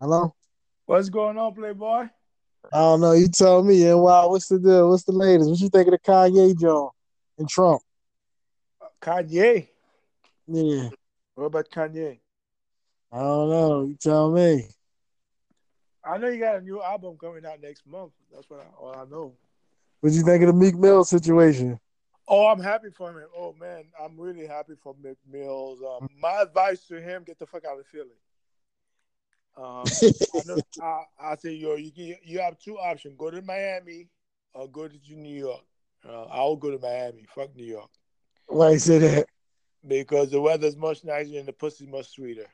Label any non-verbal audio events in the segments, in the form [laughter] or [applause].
Hello? What's going on, Playboy? I don't know. You tell me. And wow, what's the deal? What's the latest? What you think of the Kanye John and Trump? Kanye. Yeah. What about Kanye? I don't know. You tell me. I know you got a new album coming out next month. That's what I, all I know. What you think of the Meek Mill situation? Oh, I'm happy for him. Oh man, I'm really happy for Meek Mills. Um, my advice to him: get the fuck out of Philly. Um, [laughs] I, know, I, I say, yo, you can, you have two options: go to Miami or go to New York. Uh, I'll go to Miami. Fuck New York. Why you say that? Because the weather's much nicer and the pussy's much sweeter.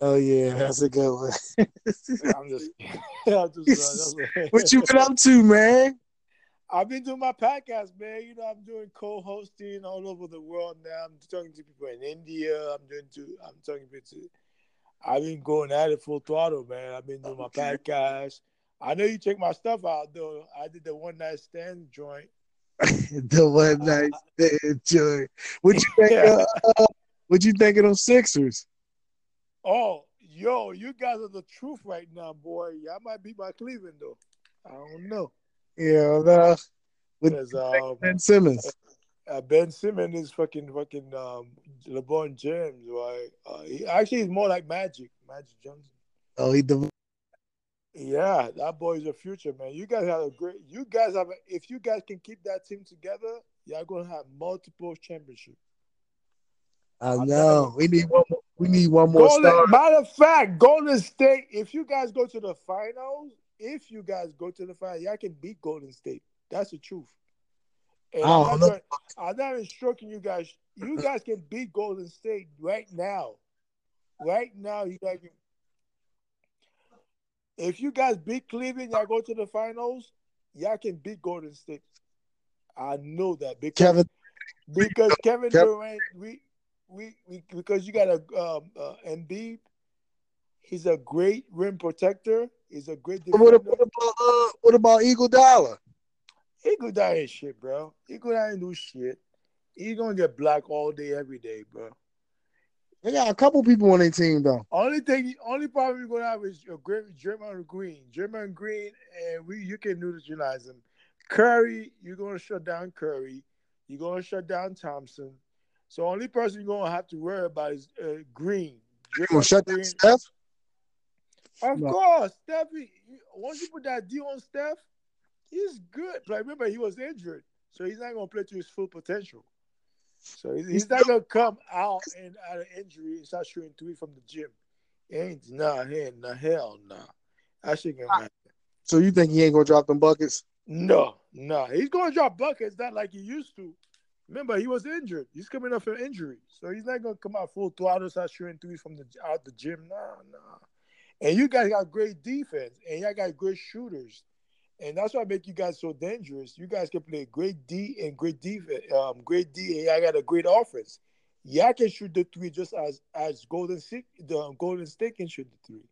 Oh yeah, that's a good one. I'm just, [laughs] [laughs] I'm just what you been up to, man? I've been doing my podcast, man. You know, I'm doing co-hosting all over the world now. I'm talking to people in India. I'm doing to, I'm talking to. I've been going at it full throttle, man. I've been doing my podcast. I know you check my stuff out though. I did the one night stand joint. [laughs] the one night stand joint. What you think? yeah. uh, what you think of those Sixers? Oh, yo, you guys are the truth right now, boy. Y'all might beat my Cleveland though. I don't know. Yeah, no. With um, Ben Simmons. Uh, ben Simmons is fucking fucking um, LeBron James, right? Uh, he actually is more like Magic, Magic Johnson. Oh, he. The... Yeah, that boy is a future, man. You guys have a great. You guys have. A, if you guys can keep that team together, y'all gonna have multiple championships. I know. We need one more. We need one more. Golden, star. matter of fact, Golden State. If you guys go to the finals, if you guys go to the finals, y'all can beat Golden State. That's the truth. And I I'm, not I'm not instructing you guys. You guys can beat Golden State right now. Right now, you guys can. If you guys beat Cleveland, y'all go to the finals. Y'all can beat Golden State. I know that because Kevin, because Kevin, Kevin Durant, we, we we because you got a um uh, Embiid. He's a great rim protector. He's a great defender. What about, what about, uh, what about Iguodala? Iguodala ain't shit, bro. he Iguodala ain't do shit. He gonna get black all day, every day, bro. They got a couple people on their team though. Only thing, only problem you're gonna have is your great Draymond Green, German Green, and we you can neutralize him. Curry, you're gonna shut down Curry. You're gonna shut down Thompson. So only person you're gonna have to worry about is uh, Green. You gonna shut down Steph? Of no. course, Steph. Once you put that D on Steph, he's good. But remember, he was injured, so he's not gonna play to his full potential. So he's not gonna come out and out of injury and start shooting three from the gym. He ain't nah, he ain't nah, hell nah. That shit gonna happen. So you think he ain't gonna drop them buckets? No, no, he's gonna drop buckets, not like he used to. Remember, he was injured. He's coming off an injury, so he's not gonna come out full throttle, start shooting threes from the out the gym. Nah, nah. And you guys got great defense, and y'all got great shooters, and that's why I make you guys so dangerous. You guys can play great D and great defense, um, great D, and y'all got a great offense. Y'all can shoot the three just as as Golden State, the Golden State can shoot the three.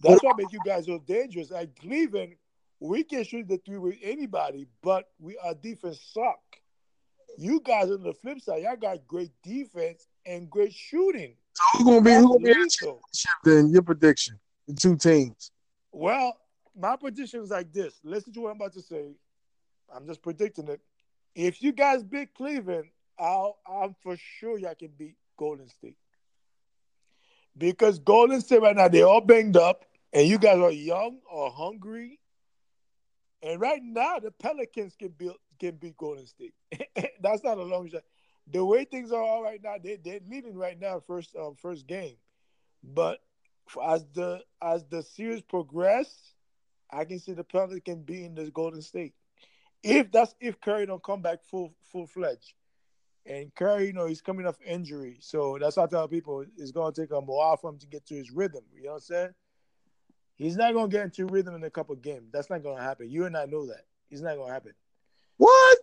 That's what make you guys so dangerous. Like Cleveland, we can shoot the three with anybody, but we our defense suck. You guys on the flip side, y'all got great defense and great shooting. So who's gonna be who gonna be in the championship then? Your prediction? The two teams. Well, my prediction is like this. Listen to what I'm about to say. I'm just predicting it. If you guys beat Cleveland, I'll, I'm for sure y'all can beat Golden State. Because Golden State right now, they're all banged up, and you guys are young or hungry. And right now, the Pelicans can beat can beat Golden State. [laughs] That's not a long shot. The way things are all right now, they they're leading right now first um, first game. But as the as the series progress, I can see the Pelicans beating the Golden State. If that's if Curry don't come back full full fledged. And Curry, you know, he's coming off injury. So that's why I tell people it's gonna take a while for him to get to his rhythm. You know what I'm saying? He's not gonna get into rhythm in a couple games. That's not gonna happen. You and I know that. It's not gonna happen. What?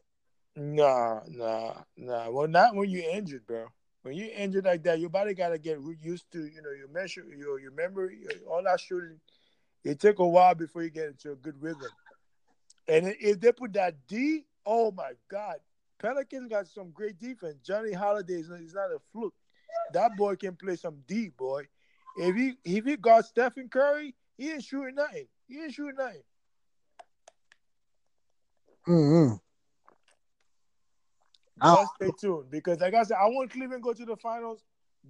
Nah, nah, nah. Well, not when you're injured, bro. When you're injured like that, your body gotta get used to, you know, your measure, your your memory, your, all that shooting. It took a while before you get into a good rhythm. And if they put that D, oh my God, Pelicans got some great defense. Johnny Holiday is not, not a fluke. That boy can play some D, boy. If he if he got Stephen Curry, he ain't shooting nothing. He ain't shooting nothing. Mm-hmm. Let's stay tuned because, like I said, I want Cleveland to go to the finals.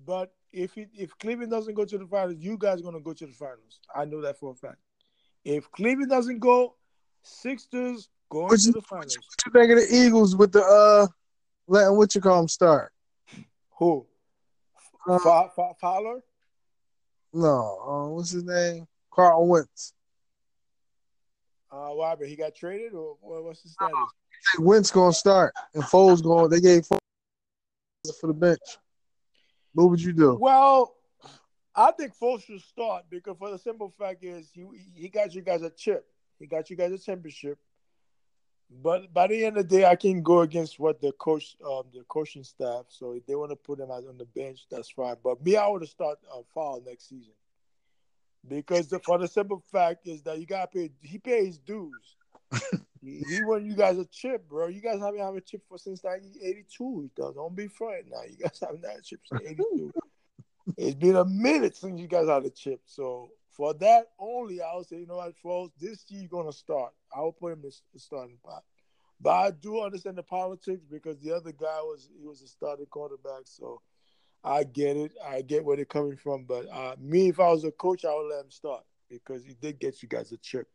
But if it, if Cleveland doesn't go to the finals, you guys are gonna go to the finals. I know that for a fact. If Cleveland doesn't go, Sixers going What to you, the finals. what you think of the Eagles with the uh letting what you call them start? Who? Uh, Fa- Fa- Fowler? no, uh, what's his name? Carl Wentz. Uh, what happened? He got traded, or what- what's the status? Hey, Wentz gonna start and Foles going. They gave Foles for the bench. What would you do? Well, I think Foles should start because for the simple fact is he he got you guys a chip. He got you guys a championship. But by the end of the day, I can go against what the coach, um, the coaching staff. So if they want to put him out on the bench, that's fine. But me, I would have start uh, foul next season because the, for the simple fact is that you got to pay. He pays dues. [laughs] he, he won you guys a chip, bro. You guys haven't had a chip for since 1982. Don't, don't be frightened now. You guys haven't had a chip since 82. it's been a minute since you guys had a chip. So for that only, I would say, you know what, Foles, this year you're gonna start. I will put him in the starting spot. But I do understand the politics because the other guy was he was a starting quarterback, so I get it. I get where they're coming from. But uh, me, if I was a coach, I would let him start because he did get you guys a chip,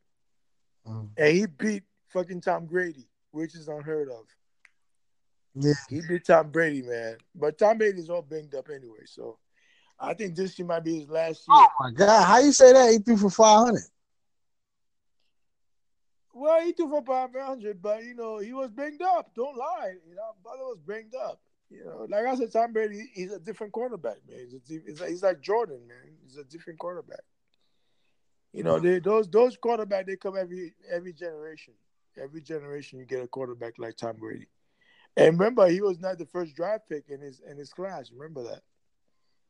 Mm. and he beat fucking Tom Brady, which is unheard of. Yeah, He beat Tom Brady, man. But Tom Brady's all banged up anyway, so I think this year might be his last year. Oh my God, how you say that? He threw for five hundred. Well, he threw for 500, but you know he was banged up. Don't lie, you know, brother was banged up. You know, like I said, Tom Brady, he's a different quarterback, man. He's, a, he's, like, he's like Jordan, man. He's a different quarterback. You know, they, those those quarterbacks they come every every generation. Every generation you get a quarterback like Tom Brady. And remember, he was not the first draft pick in his in his class. Remember that.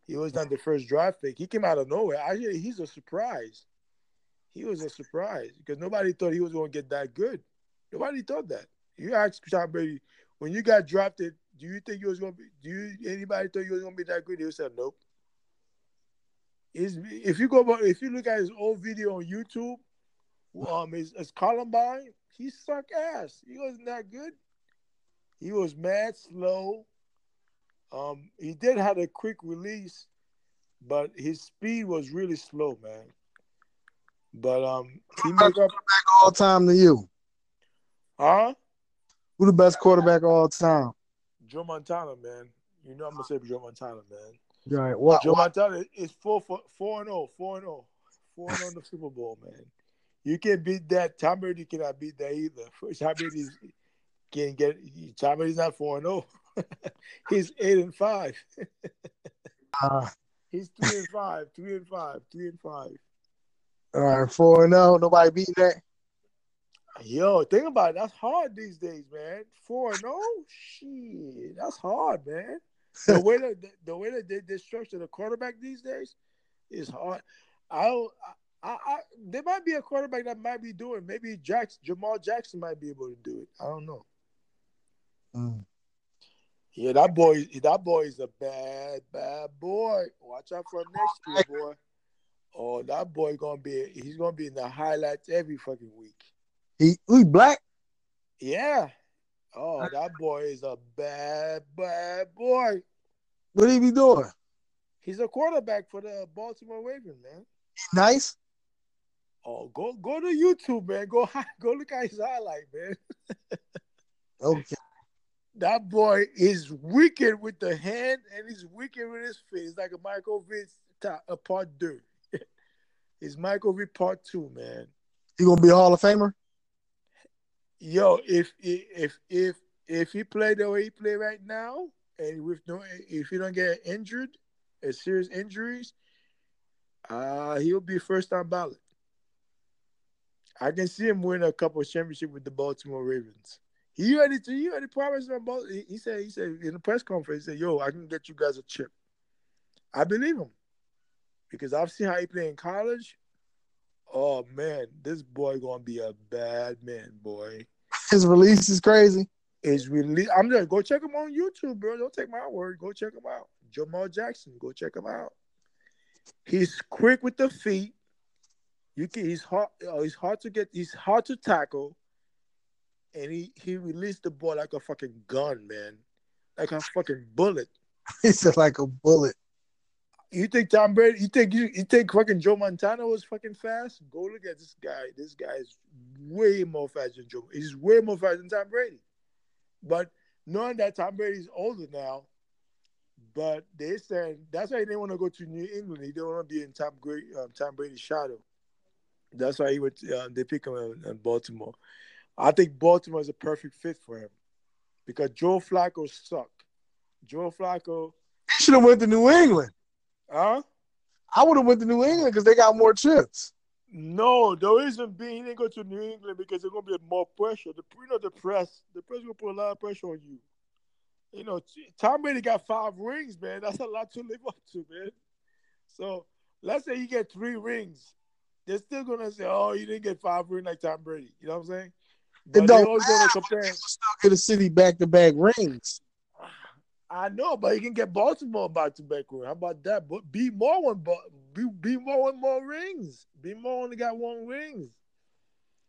He was not the first draft pick. He came out of nowhere. Actually, he's a surprise. He was a surprise because nobody thought he was going to get that good. Nobody thought that. You asked Tom Brady when you got drafted. Do you think you was going to be? Do you anybody thought you was going to be that good? He said nope. Is if you go if you look at his old video on YouTube, um, his, his combine, he suck ass. He wasn't that good. He was mad slow. Um, he did have a quick release, but his speed was really slow, man. But um, he make up, All time to you. huh? Who the best quarterback of all time? Joe Montana, man. You know I'm gonna say Joe Montana, man. Right. What? Joe what- Montana is four for four and oh, four and oh, four and oh in the Super Bowl, man. You can't beat that. Tom Brady cannot beat that either. [laughs] Tom Brady can't get. Tom Brady's not four and oh. [laughs] He's eight and five. Uh, He's three and five, three and five, three and five. all right, four and zero. Nobody beating that. Yo, think about it. That's hard these days, man. Four and oh, shit, that's hard, man. The way that the way that they, they structure the quarterback these days is hard. I, I, I, I, there might be a quarterback that might be doing. Maybe Jackson, Jamal Jackson might be able to do it. I don't know. Mm. Yeah, that boy, that boy is a bad, bad boy. Watch out for next year, [laughs] boy. Oh, that boy gonna be. He's gonna be in the highlights every fucking week. He, he black. Yeah. Oh, that boy is a bad, bad boy. What he be doing? He's a quarterback for the Baltimore Ravens, man. Nice. Oh, go go to YouTube, man. Go [laughs] go look at his highlight, man. [laughs] Okay. That boy is wicked with the hand and he's wicked with his feet. It's like a Michael Vick a part two. [laughs] it's Michael Vick part two, man. He gonna be a Hall of Famer. Yo, if if if if he play the way he play right now, and with no, if he don't get injured, a serious injuries, uh, he'll be first on ballot. I can see him win a couple of championship with the Baltimore Ravens. He already, he already promised them. About, he, he said, he said in the press conference, he said, "Yo, I can get you guys a chip." I believe him because I've seen how he played in college. Oh man, this boy gonna be a bad man, boy. His release is crazy. Is really I'm just go check him on YouTube, bro. Don't take my word. Go check him out. Jamal Jackson, go check him out. He's quick with the feet. You can. He's hard. Uh, he's hard to get. He's hard to tackle. And he he released the ball like a fucking gun, man, like a fucking bullet. [laughs] He said like a bullet. You think Tom Brady? You think you, you think fucking Joe Montana was fucking fast? Go look at this guy. This guy is way more fast than Joe. He's way more fast than Tom Brady. But knowing that Tom Brady's older now, but they said that's why he didn't want to go to New England. He didn't want to be in Tom Brady, um, Tom Brady's shadow. That's why he would. Uh, they pick him in, in, Baltimore. I think Baltimore is a perfect fit for him because Joe Flacco sucked. Joe Flacco. He should have went to New England. Huh? I would have went to New England because they got more chips. No, the reason being he didn't go to New England because there's gonna be more pressure. The you know the press, the press will put a lot of pressure on you. You know, Tom Brady got five rings, man. That's a lot to live up to, man. So let's say you get three rings, they're still gonna say, "Oh, you didn't get five rings like Tom Brady." You know what I'm saying? But it don't always gonna compare. Get a city back to back rings. I know, but he can get Baltimore back to back ring. How about that? But be more one, be be more one more rings. Be more only got one rings.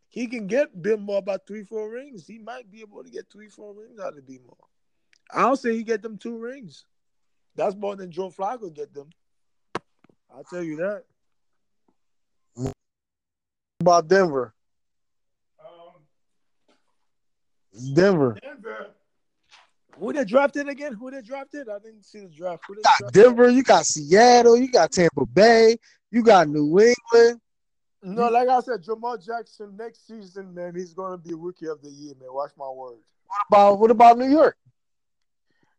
He can get B-more about three, four rings. He might be able to get three, four rings out of B-more. I don't say he get them two rings. That's more than Joe Flacco get them. I'll tell you that. About Denver. Um, Denver. Denver. Who they drafted again? Who they drafted? I didn't see the draft. Who got Denver, you got Seattle, you got Tampa Bay, you got New England. No, like I said, Jamal Jackson next season, man, he's gonna be rookie of the year, man. Watch my words. What about what about New York?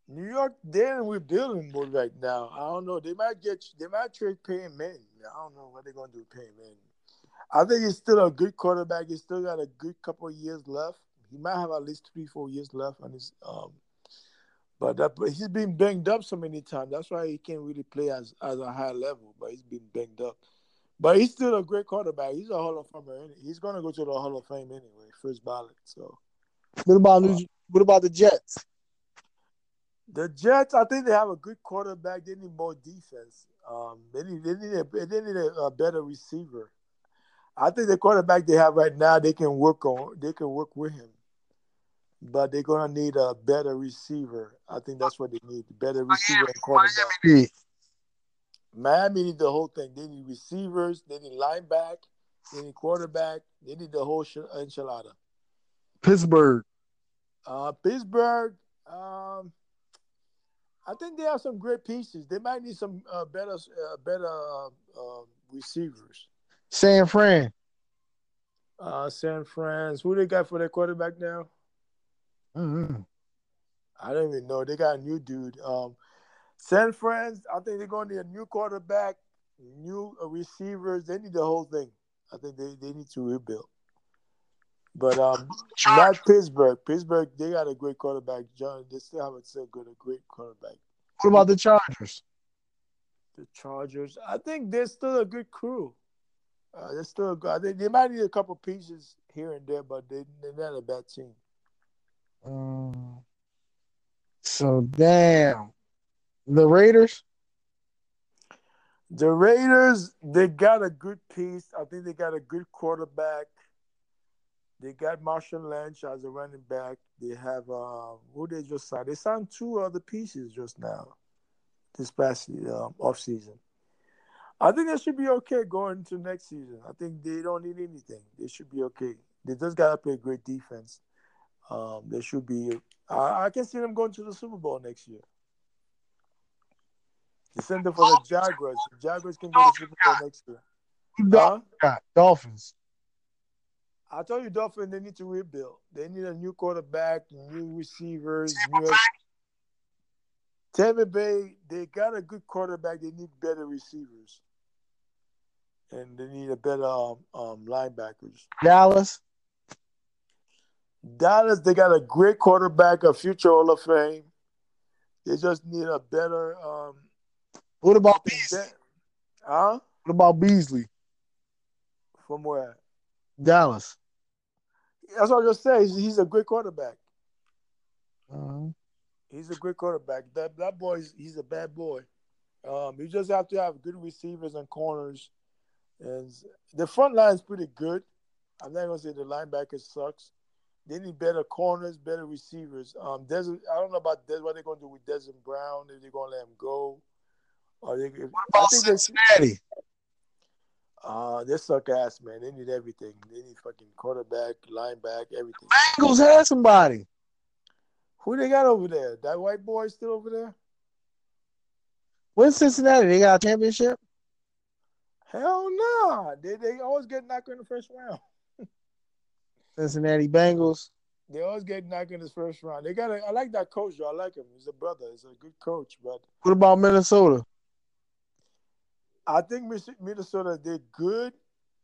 New York, they're in rebuilding mode right now. I don't know. They might get they might trade Peyton Manning. I don't know what they're gonna do with Peyton Manning. I think he's still a good quarterback. He's still got a good couple of years left. He might have at least three, four years left on his um but that, but he's been banged up so many times. That's why he can't really play as as a high level. But he's been banged up. But he's still a great quarterback. He's a Hall of Famer. He's gonna go to the Hall of Fame anyway, first ballot. So, what about uh, what about the Jets? The Jets, I think they have a good quarterback. They need more defense. Um, they need they need a, they need a, a better receiver. I think the quarterback they have right now, they can work on. They can work with him but they're gonna need a better receiver. I think that's what they need: better receiver Miami, and quarterback. Miami. Miami need the whole thing. They need receivers. They need lineback. They need quarterback. They need the whole enchilada. Pittsburgh. Uh, Pittsburgh. Um, I think they have some great pieces. They might need some uh, better, uh, better uh, um, receivers. San Fran. Uh, San Fran. Who they got for their quarterback now? Mm-hmm. I don't even know. They got a new dude. Um, San Fran, I think they're going to need a new quarterback, new receivers. They need the whole thing. I think they, they need to rebuild. But um, not Pittsburgh. Pittsburgh, they got a great quarterback. John, they still have a still good, a great quarterback. What about the Chargers? The Chargers, I think they're still a good crew. Uh, they're still good. I think they might need a couple pieces here and there, but they, they're not a bad team. Um, so damn, the Raiders. The Raiders, they got a good piece. I think they got a good quarterback. They got Marshawn Lynch as a running back. They have uh, who they just signed. They signed two other pieces just now, this past um, off season. I think they should be okay going into next season. I think they don't need anything. They should be okay. They just gotta play great defense. Um, they should be. I, I, can see them going to the Super Bowl next year. The center for the Jaguars. The Jaguars can go to the Super Bowl next year. Huh? Dolphins. I told you, Dolphins. They need to rebuild. They need a new quarterback, new receivers. New... Tampa Bay. They got a good quarterback. They need better receivers, and they need a better um, um, linebackers. Dallas. Dallas, they got a great quarterback, a future Hall of Fame. They just need a better. Um, what about Beasley? Huh? What about Beasley? From where? Dallas. That's what I just said. He's, he's a great quarterback. Uh-huh. He's a great quarterback. That that boy, he's a bad boy, Um, you just have to have good receivers and corners, and the front line is pretty good. I'm not gonna say the linebacker sucks. They need better corners, better receivers. Um, Desert, I don't know about Des, what they're gonna do with Desmond Brown. If they're gonna let him go, or they, what about Cincinnati? Uh, they suck ass, man. They need everything. They need fucking quarterback, linebacker, everything. Bengals had somebody. Who they got over there? That white boy still over there? When's Cincinnati? They got a championship? Hell no. Nah. They they always get knocked in the first round. [laughs] Cincinnati Bengals. They always get knocked in the first round. They got a, I like that coach though. I like him. He's a brother. He's a good coach. But what about Minnesota? I think Minnesota did good.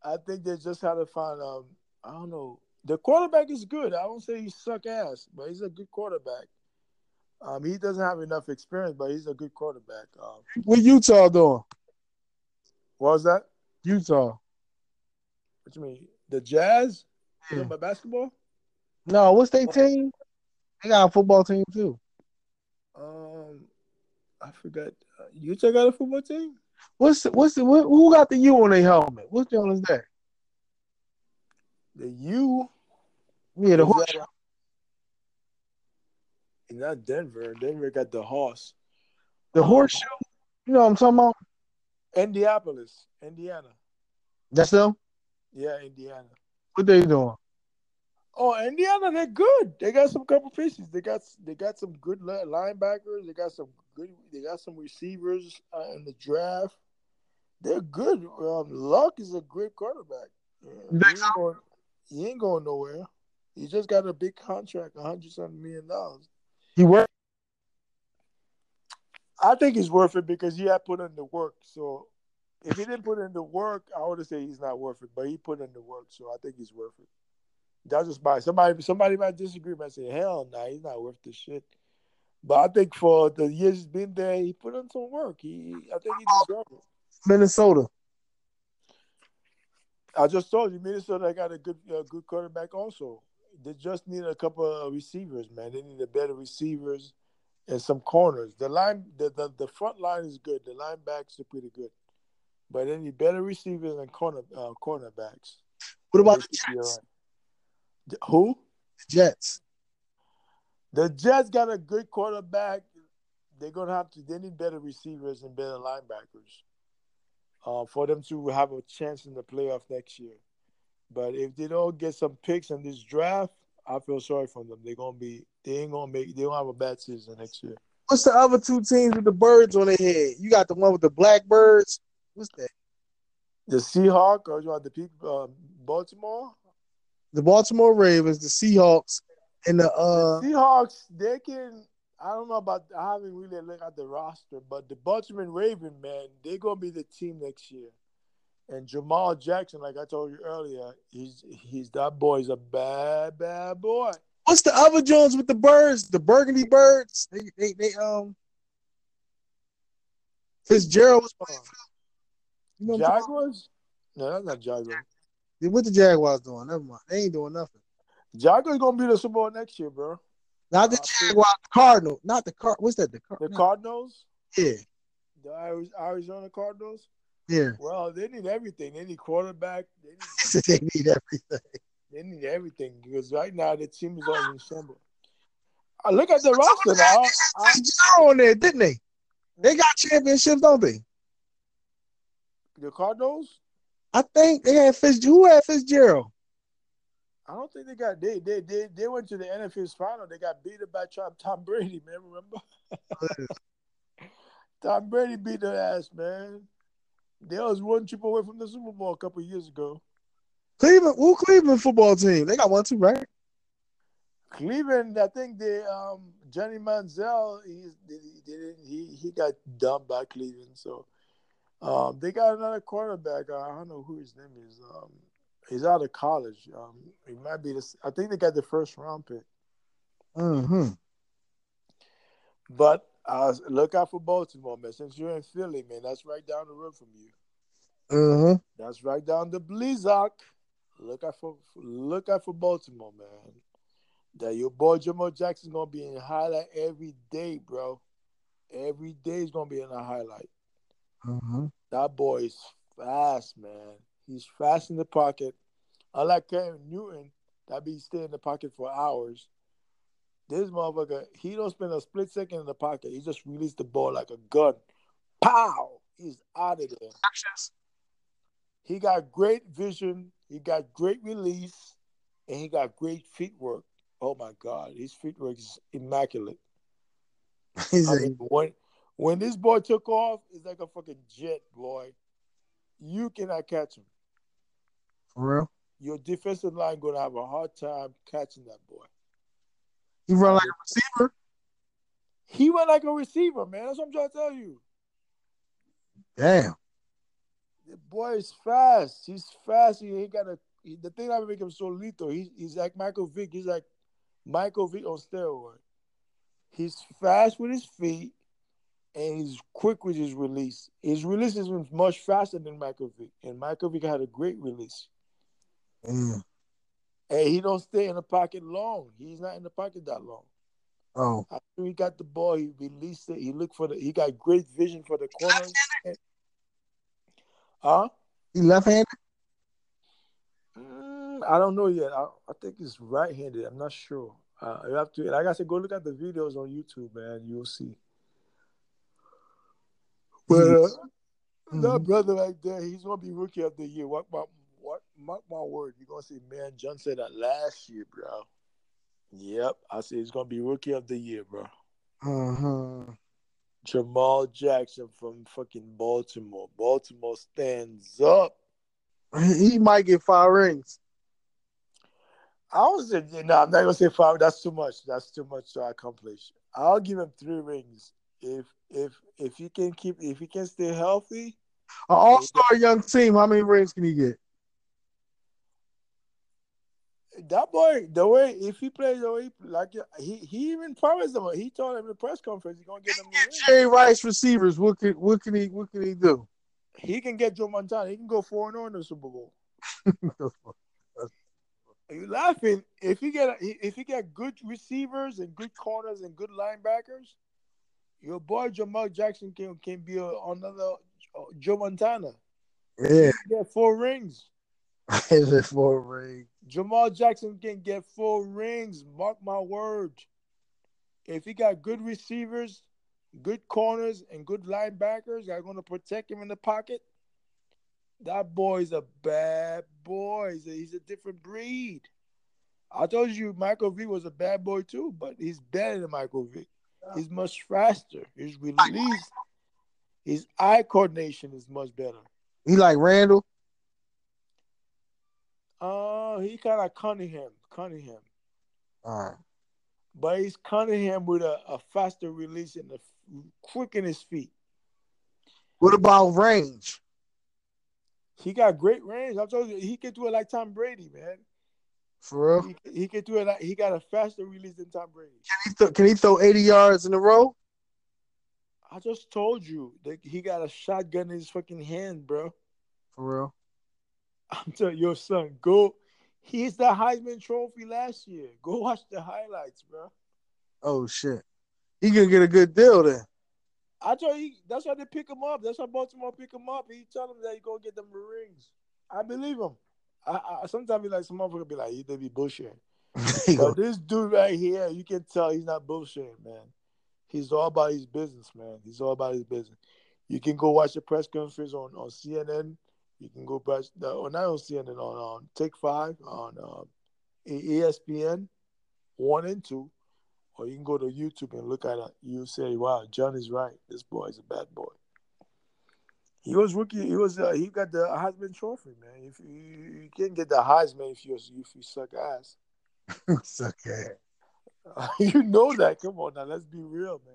I think they just had to find um I don't know. The quarterback is good. I don't say he suck ass, but he's a good quarterback. Um, he doesn't have enough experience, but he's a good quarterback. Um, what Utah doing? What was that? Utah. What you mean? The Jazz? Yeah. You know basketball? No, what's their team? They got a football team too. Um, I forgot. Uh, Utah got a football team. What's what's the, what, who got the U on their helmet? What's the is that? The U. Yeah, the horse. Not Denver. Denver got the horse. The um, horseshoe. You know what I'm talking about? Indianapolis, Indiana. That's them. Yeah, Indiana. What they doing? Oh, Indiana, they're good. They got some couple pieces. They got they got some good linebackers. They got some good. They got some receivers uh, in the draft. They're good. Um, Luck is a great quarterback. Yeah, he, ain't going, he, ain't going, nowhere. He just got a big contract, a hundred something million dollars. He worth. I think he's worth it because he had put in the work. So if he didn't put in the work, I would say he's not worth it. But he put in the work, so I think he's worth it. That's just by somebody. Somebody might disagree. Might say, "Hell, no, nah, he's not worth the shit." But I think for the years he's been there, he put in some work. He, I think he deserves it. Minnesota. I just told you, Minnesota got a good, uh, good quarterback. Also, they just need a couple of receivers, man. They need a better receivers and some corners. The line, the, the, the front line is good. The linebacks are pretty good, but they need better receivers and corner uh, cornerbacks. What about the Jets? Who? The Jets. The Jets got a good quarterback. They're gonna have to. They need better receivers and better linebackers uh, for them to have a chance in the playoff next year. But if they don't get some picks in this draft, I feel sorry for them. They're gonna be. They ain't gonna make. They don't have a bad season next year. What's the other two teams with the birds on their head? You got the one with the blackbirds. What's that? The Seahawks or you want the people? Uh, Baltimore the Baltimore Ravens, the Seahawks, and the uh the Seahawks. They can. I don't know about. I haven't really looked at the roster, but the Baltimore Raven, man, they're gonna be the team next year. And Jamal Jackson, like I told you earlier, he's he's that boy's a bad bad boy. What's the other Jones with the birds? The Burgundy Birds. They they, they um. Fitzgerald was playing for them. You know Jaguars? No, that's not Jaguars. What the Jaguars doing? Never mind. They ain't doing nothing. Jaguars gonna be the Super Bowl next year, bro. Not the uh, Jaguars, Cardinal. Not the Card. What's that? The, Card- the Cardinals. Yeah. The Arizona Cardinals. Yeah. Well, they need everything. They need quarterback. They need, [laughs] they need everything. They need everything because right now the team is on December. I look at the roster now. I, on there, didn't they? They got championships, don't they? The Cardinals. I think they had Fitz. Who had Fitzgerald? I don't think they got they they they, they went to the NFL's final. They got beat up by Tom Brady, man. Remember? [laughs] Tom Brady beat their ass, man. They was one chip away from the Super Bowl a couple years ago. Cleveland, who Cleveland football team? They got one too, right? Cleveland, I think they um Johnny Manziel, he's he, he he got dumped by Cleveland, so um, they got another quarterback. I don't know who his name is. Um, he's out of college. Um, he might be this. I think they got the first round pick. Hmm. But uh, look out for Baltimore, man. Since you're in Philly, man, that's right down the road from you. Mm-hmm. That's right down the Blizzard. Look out for look out for Baltimore, man. That your boy Jamal Jackson's gonna be in highlight every day, bro. Every day is gonna be in a highlight. Mm-hmm. That boy is fast, man. He's fast in the pocket. Unlike Cam Newton, that be stay in the pocket for hours. This motherfucker, he don't spend a split second in the pocket. He just released the ball like a gun. Pow! He's out of there. He got great vision. He got great release, and he got great feet work. Oh my God, his feet work is immaculate. [laughs] He's I a, mean, when when this boy took off, it's like a fucking jet, boy. You cannot catch him. For real. Your defensive line gonna have a hard time catching that boy. He run like a receiver. He run like a receiver, man. That's what I'm trying to tell you. Damn. The boy is fast. He's fast. He ain't got a. He, the thing that make him so lethal, he, he's like Michael Vick. He's like Michael Vick on steroids. He's fast with his feet, and he's quick with his release. His release is much faster than Michael Vick, and Michael Vick had a great release. Mm. And he don't stay in the pocket long. He's not in the pocket that long. Oh, After he got the ball, he released it. He looked for the. He got great vision for the corners. Huh? he left-handed. Mm, I don't know yet. I, I think it's right-handed. I'm not sure. Uh, you have to. Like I said, go look at the videos on YouTube, man. You'll see. But uh, that Mhm. brother right there, he's gonna be rookie of the year. What my what mark my word, you're gonna see man John said that last year, bro. Yep, I said he's gonna be rookie of the year, bro. Uh-huh. Jamal Jackson from fucking Baltimore. Baltimore stands up. He might get five rings. I was no, I'm not gonna say five. That's too much. That's too much to accomplish. I'll give him three rings if if if he can keep if he can stay healthy. An all-star young team. How many rings can he get? That boy, the way if he plays the way he, like he he even promised him. He told him in the press conference he's gonna get him. the. Jerry Rice receivers. What can what can he what can he do? He can get Joe Montana. He can go four and zero in the Super Bowl. Are [laughs] you laughing? If he get if he get good receivers and good corners and good linebackers, your boy Jamal Jackson can can be a, another uh, Joe Montana. yeah, He can get four rings. Is it [laughs] for a ring? Jamal Jackson can get four rings. Mark my word. If he got good receivers, good corners, and good linebackers that are going to protect him in the pocket, that boy's a bad boy. He's a, he's a different breed. I told you Michael V was a bad boy too, but he's better than Michael V. He's much faster. His release, his eye coordination is much better. He like Randall. Uh, he kind of Cunningham, Cunningham. All right. but he's Cunningham with a, a faster release and a quick in his feet. What about range? He got great range. I told you he can do it like Tom Brady, man. For real? He, he can do it like he got a faster release than Tom Brady. Can he, th- can he throw 80 yards in a row? I just told you that he got a shotgun in his fucking hand, bro. For real? I'm telling your son, go. He's the Heisman Trophy last year. Go watch the highlights, bro. Oh shit. He gonna get a good deal then. I told you that's why they pick him up. That's why Baltimore pick him up. He tell him that he gonna get them rings. I believe him. I, I sometimes be like some motherfucker be like, they be bullshit. [laughs] He But this dude right here, you can tell he's not bullshitting, man. He's all about his business, man. He's all about his business. You can go watch the press conference on, on CNN. You can go watch the on CNN on on Take Five on um, ESPN one and two, or you can go to YouTube and look at it. You say, "Wow, John is right. This boy is a bad boy." He was rookie. He was. Uh, he got the Heisman Trophy, man. If you, you can't get the Heisman if you if you suck ass. [laughs] it's okay. [laughs] you know that. Come on now, let's be real, man.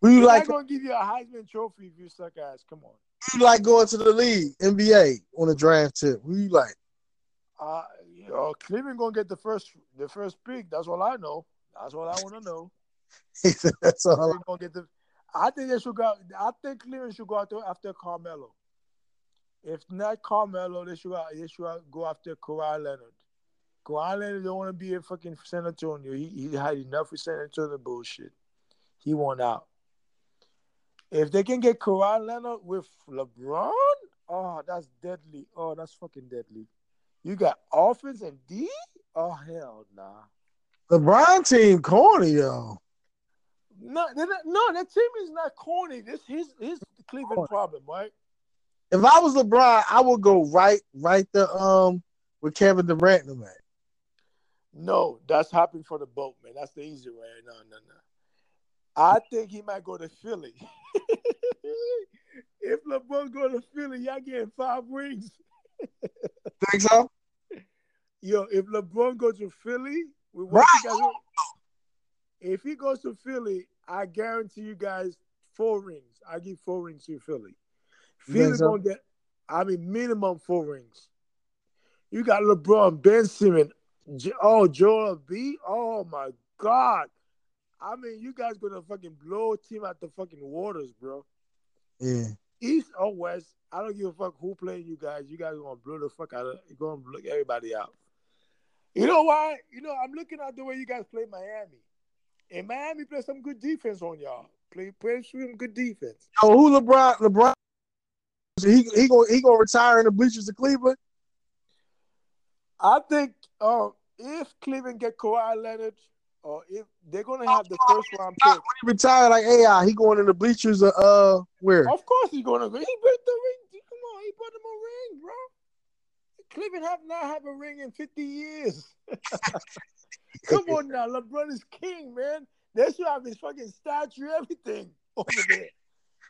Who you They're like? not gonna give you a Heisman Trophy if you suck ass. Come on. Who you like going to the league, NBA on a draft tip? Who you like? Uh, you know, Cleveland gonna get the first the first pick. That's all I know. That's all I want to know. He [laughs] said that's all. Cleveland gonna get the. I think they should go. I think Cleveland should go out after Carmelo. If not Carmelo, they should go, they should go after Kawhi Leonard. Kawhi Leonard don't want to be in fucking San Antonio. He, he had enough of San Antonio bullshit. He won out. If they can get Kawhi Leonard with LeBron, oh, that's deadly. Oh, that's fucking deadly. You got offense and D? Oh hell nah. LeBron team corny, yo. No, not- no, that team is not corny. This his his Cleveland problem, right? If I was LeBron, I would go right, right the um with Kevin Durant, man. No, that's hopping for the boat, man. That's the easy way. No, no, no. I think he might go to Philly. [laughs] if LeBron go to Philly, y'all getting five rings. Think so? Yo, if LeBron goes to Philly, what Right. if he goes to Philly, I guarantee you guys four rings. I give four rings to Philly. Philly so? gonna get, I mean, minimum four rings. You got LeBron, Ben Simmons, oh Joel B. Oh my God! I mean, you guys gonna fucking blow a team out the fucking waters, bro. Yeah. East or West, I don't give a fuck who playing you guys. You guys are gonna blow the fuck out of. You're gonna blow everybody out. You know why? You know I'm looking at the way you guys play Miami, and Miami play some good defense on y'all. Play play some good defense. Yo, who LeBron? LeBron? He he gonna he gonna retire in the bleachers of Cleveland? I think uh, if Cleveland get Kawhi Leonard, or if they're gonna have the first round pick, When he retire like AI, ah, he going in the bleachers of uh where? of course he's gonna go. He brought the ring. Come on, he brought him a ring, bro. Cleveland have not have a ring in 50 years. [laughs] Come on now, LeBron is king, man. They should have his fucking statue, everything [laughs] over there.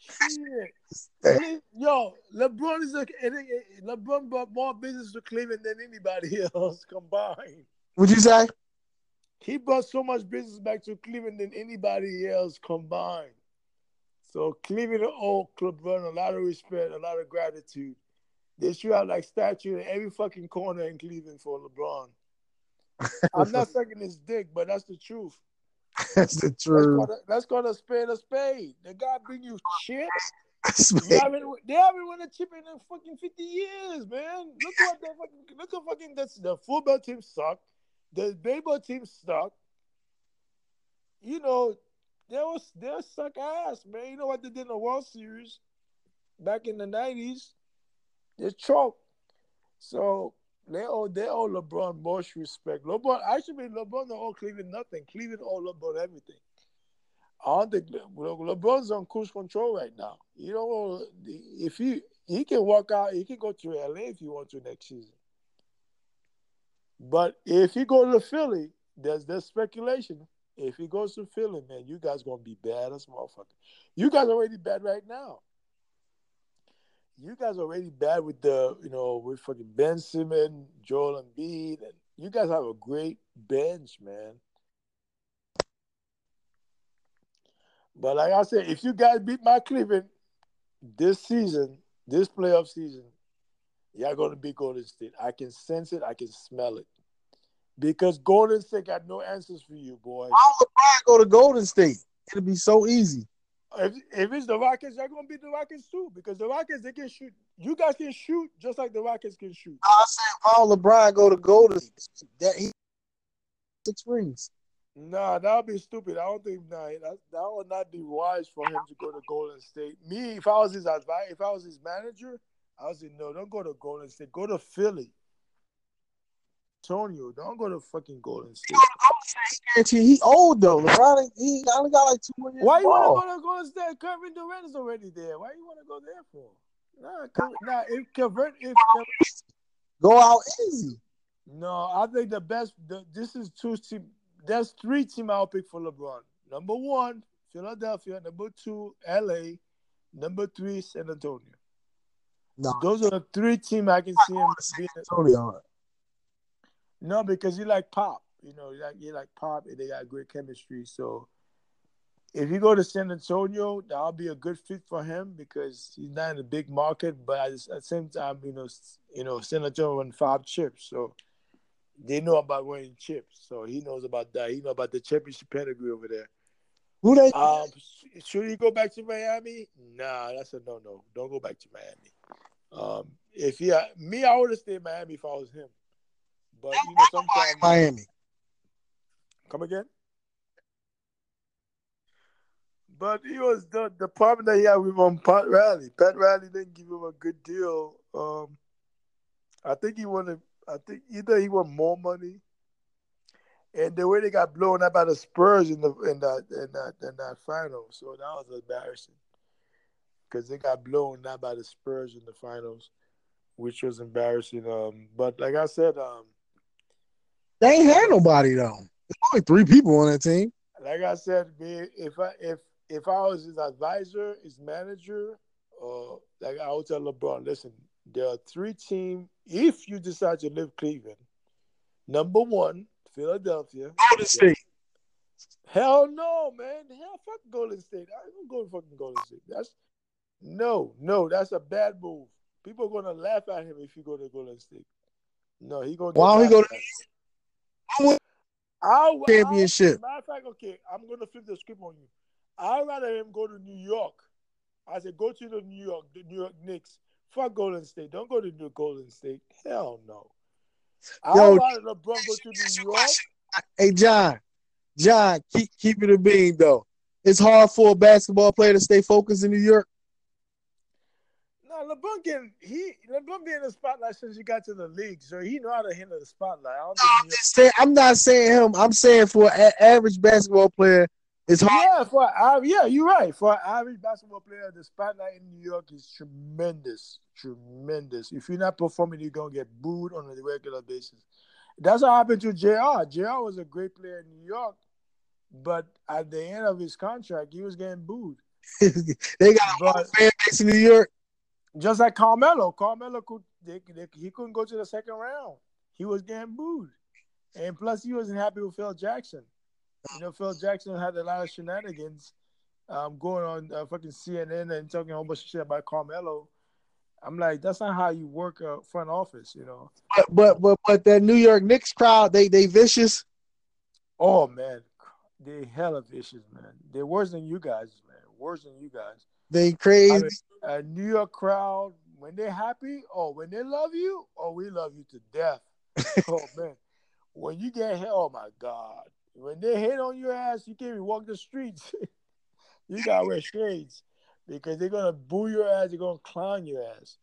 Shit. Yo, LeBron is a eh, eh, eh, LeBron brought more business to Cleveland than anybody [laughs] else combined. Would you say? He brought so much business back to Cleveland than anybody else combined. So Cleveland owe LeBron a lot of respect, a lot of gratitude. They should have like statue in every fucking corner in Cleveland for LeBron. [laughs] I'm not sucking his dick, but that's the truth. [laughs] That's the truth. that's let's call a spade a spade. The guy bring you chips. [laughs] That's You me. haven't, they haven't won a chip in fucking 50 years, man. Look what the fucking look at fucking that's the football team suck. The baseball team suck. You know, they was they suck ass, man. You know what they did in the World Series back in the 90s? They choked. So they owe they owe LeBron most respect. LeBron actually LeBron don't owe Cleveland nothing. Cleveland owe LeBron everything. I don't think Le- LeBron's on cruise control right now. You know, if he he can walk out, he can go to LA if he wants to next season. But if he go to Philly, there's there's speculation. If he goes to Philly, man, you guys gonna be bad as motherfucker. You guys are already bad right now. You guys already bad with the you know with fucking Ben Simmons, Joel Embiid, and you guys have a great bench, man. But like I said, if you guys beat my Cleveland this season, this playoff season, y'all gonna beat Golden State. I can sense it. I can smell it. Because Golden State got no answers for you, boy. Why would LeBron go to Golden State? It'd be so easy. If, if it's the Rockets, you're gonna beat the Rockets too. Because the Rockets they can shoot. You guys can shoot just like the Rockets can shoot. I said, would LeBron go to Golden State? That he six rings. Nah, that would be stupid. I don't think nah, that, that would not be wise for him to go to Golden State. Me, if I was his advice, if I was his manager, I would say no, don't go to Golden State. Go to Philly. Antonio, don't go to fucking Golden State. Guarantee he old though. LeBron, he only got like two more years. Why you ball. want to go to Golden State? Kevin Durant is already there. Why you want to go there for? Nah, Kevin, nah. If Kevin, if Go out easy. no, I think the best. The, this is two team. There's three team I'll pick for LeBron. Number one, Philadelphia. Number two, LA. Number three, San Antonio. No, Those are the three team I can see him being. Antonio. No, because you like pop. You know, you like you like pop, and they got great chemistry. So, if you go to San Antonio, that'll be a good fit for him because he's not in a big market, but at the same time, you know, you know, San Antonio won five chips, so they know about winning chips. So he knows about that. He know about the championship pedigree over there. Who they? Um, should he go back to Miami? Nah, that's a no no. Don't go back to Miami. Um, if he me, I would have stayed in Miami if I was him. But you know, sometimes Miami. Come again? But he was the the problem that he had with um, Pat Riley. Pat Riley didn't give him a good deal. Um, I think he wanted. I think either he wanted more money, and the way they got blown up by the Spurs in the in that in that in that final, so that was embarrassing because they got blown out by the Spurs in the finals, which was embarrassing. Um, but like I said, um, they ain't had nobody though. There's only three people on that team. Like I said, if I if if I was his advisor, his manager, uh, like I would tell LeBron, listen, there are three teams. If you decide to leave Cleveland, number one, Philadelphia. Golden State. Hell no, man. Hell, fuck Golden State. I don't go to fucking Golden State. That's no, no. That's a bad move. People are gonna laugh at him if you go to Golden State. No, he gonna. Why don't he go to? I'll, championship. I'll, matter of fact, okay, I'm gonna flip the script on you. I'd rather him go to New York. I said, go to the New York, the New York Knicks. Fuck Golden State. Don't go to New Golden State. Hell no. I'd rather LeBron go to New York. Hey John, John, keep keep it a being though. It's hard for a basketball player to stay focused in New York. LeBron getting he LeBron being in the spotlight since he got to the league, so he know how to handle the spotlight. I no, I'm, saying, I'm not saying him. I'm saying for an average basketball player, it's hard. Yeah, for uh, yeah, you're right. For an average basketball player, the spotlight in New York is tremendous, tremendous. If you're not performing, you're gonna get booed on a regular basis. That's what happened to J.R. J.R. was a great player in New York, but at the end of his contract, he was getting booed. [laughs] they got but, a fan base in New York. Just like Carmelo, Carmelo could they, they, he couldn't go to the second round. He was getting booed, and plus he wasn't happy with Phil Jackson. You know, Phil Jackson had a lot of shenanigans um, going on uh, fucking CNN and talking a whole bunch of shit about Carmelo. I'm like, that's not how you work a front office, you know. But but but, but that New York Knicks crowd, they they vicious. Oh man, they hella vicious, man. They're worse than you guys, man. Worse than you guys. They crazy. I mean, a New York crowd when they're happy, oh, when they love you, oh, we love you to death. [laughs] oh man, when you get hit, oh my god, when they hit on your ass, you can't even walk the streets. [laughs] you gotta wear shades because they're gonna boo your ass. They're gonna clown your ass.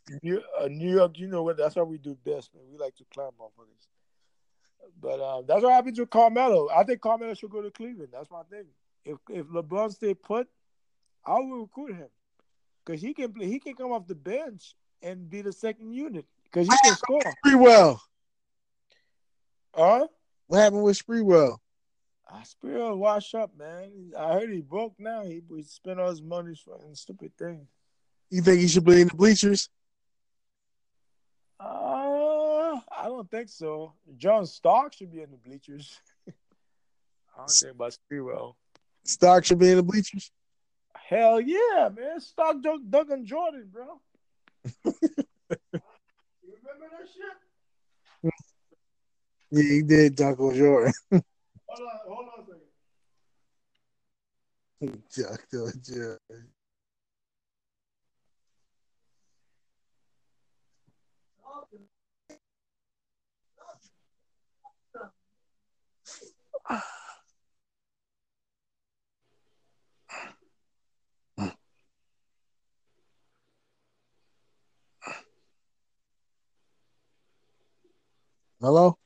[laughs] New, uh, New York, you know what? That's what we do best, man. We like to clown motherfuckers. But um, that's what happened to Carmelo. I think Carmelo should go to Cleveland. That's my thing. If if LeBron stay put, I will recruit him because he can play. He can come off the bench and be the second unit because he can score. Pretty well. Huh? What happened with Sprewell? Uh, Sprewell wash up, man. I heard he broke now. He, he spent all his money on stupid things. You think he should be in the bleachers? Uh, I don't think so. John Stark should be in the bleachers. [laughs] I don't think about Sprewell. Stark should be in the bleachers? Hell yeah, man. Stark Duncan Jordan, bro. you remember that shit? Yeah, he did Duncan Jordan. [laughs] hold on, hold on a second. Duncan Jordan. Hello?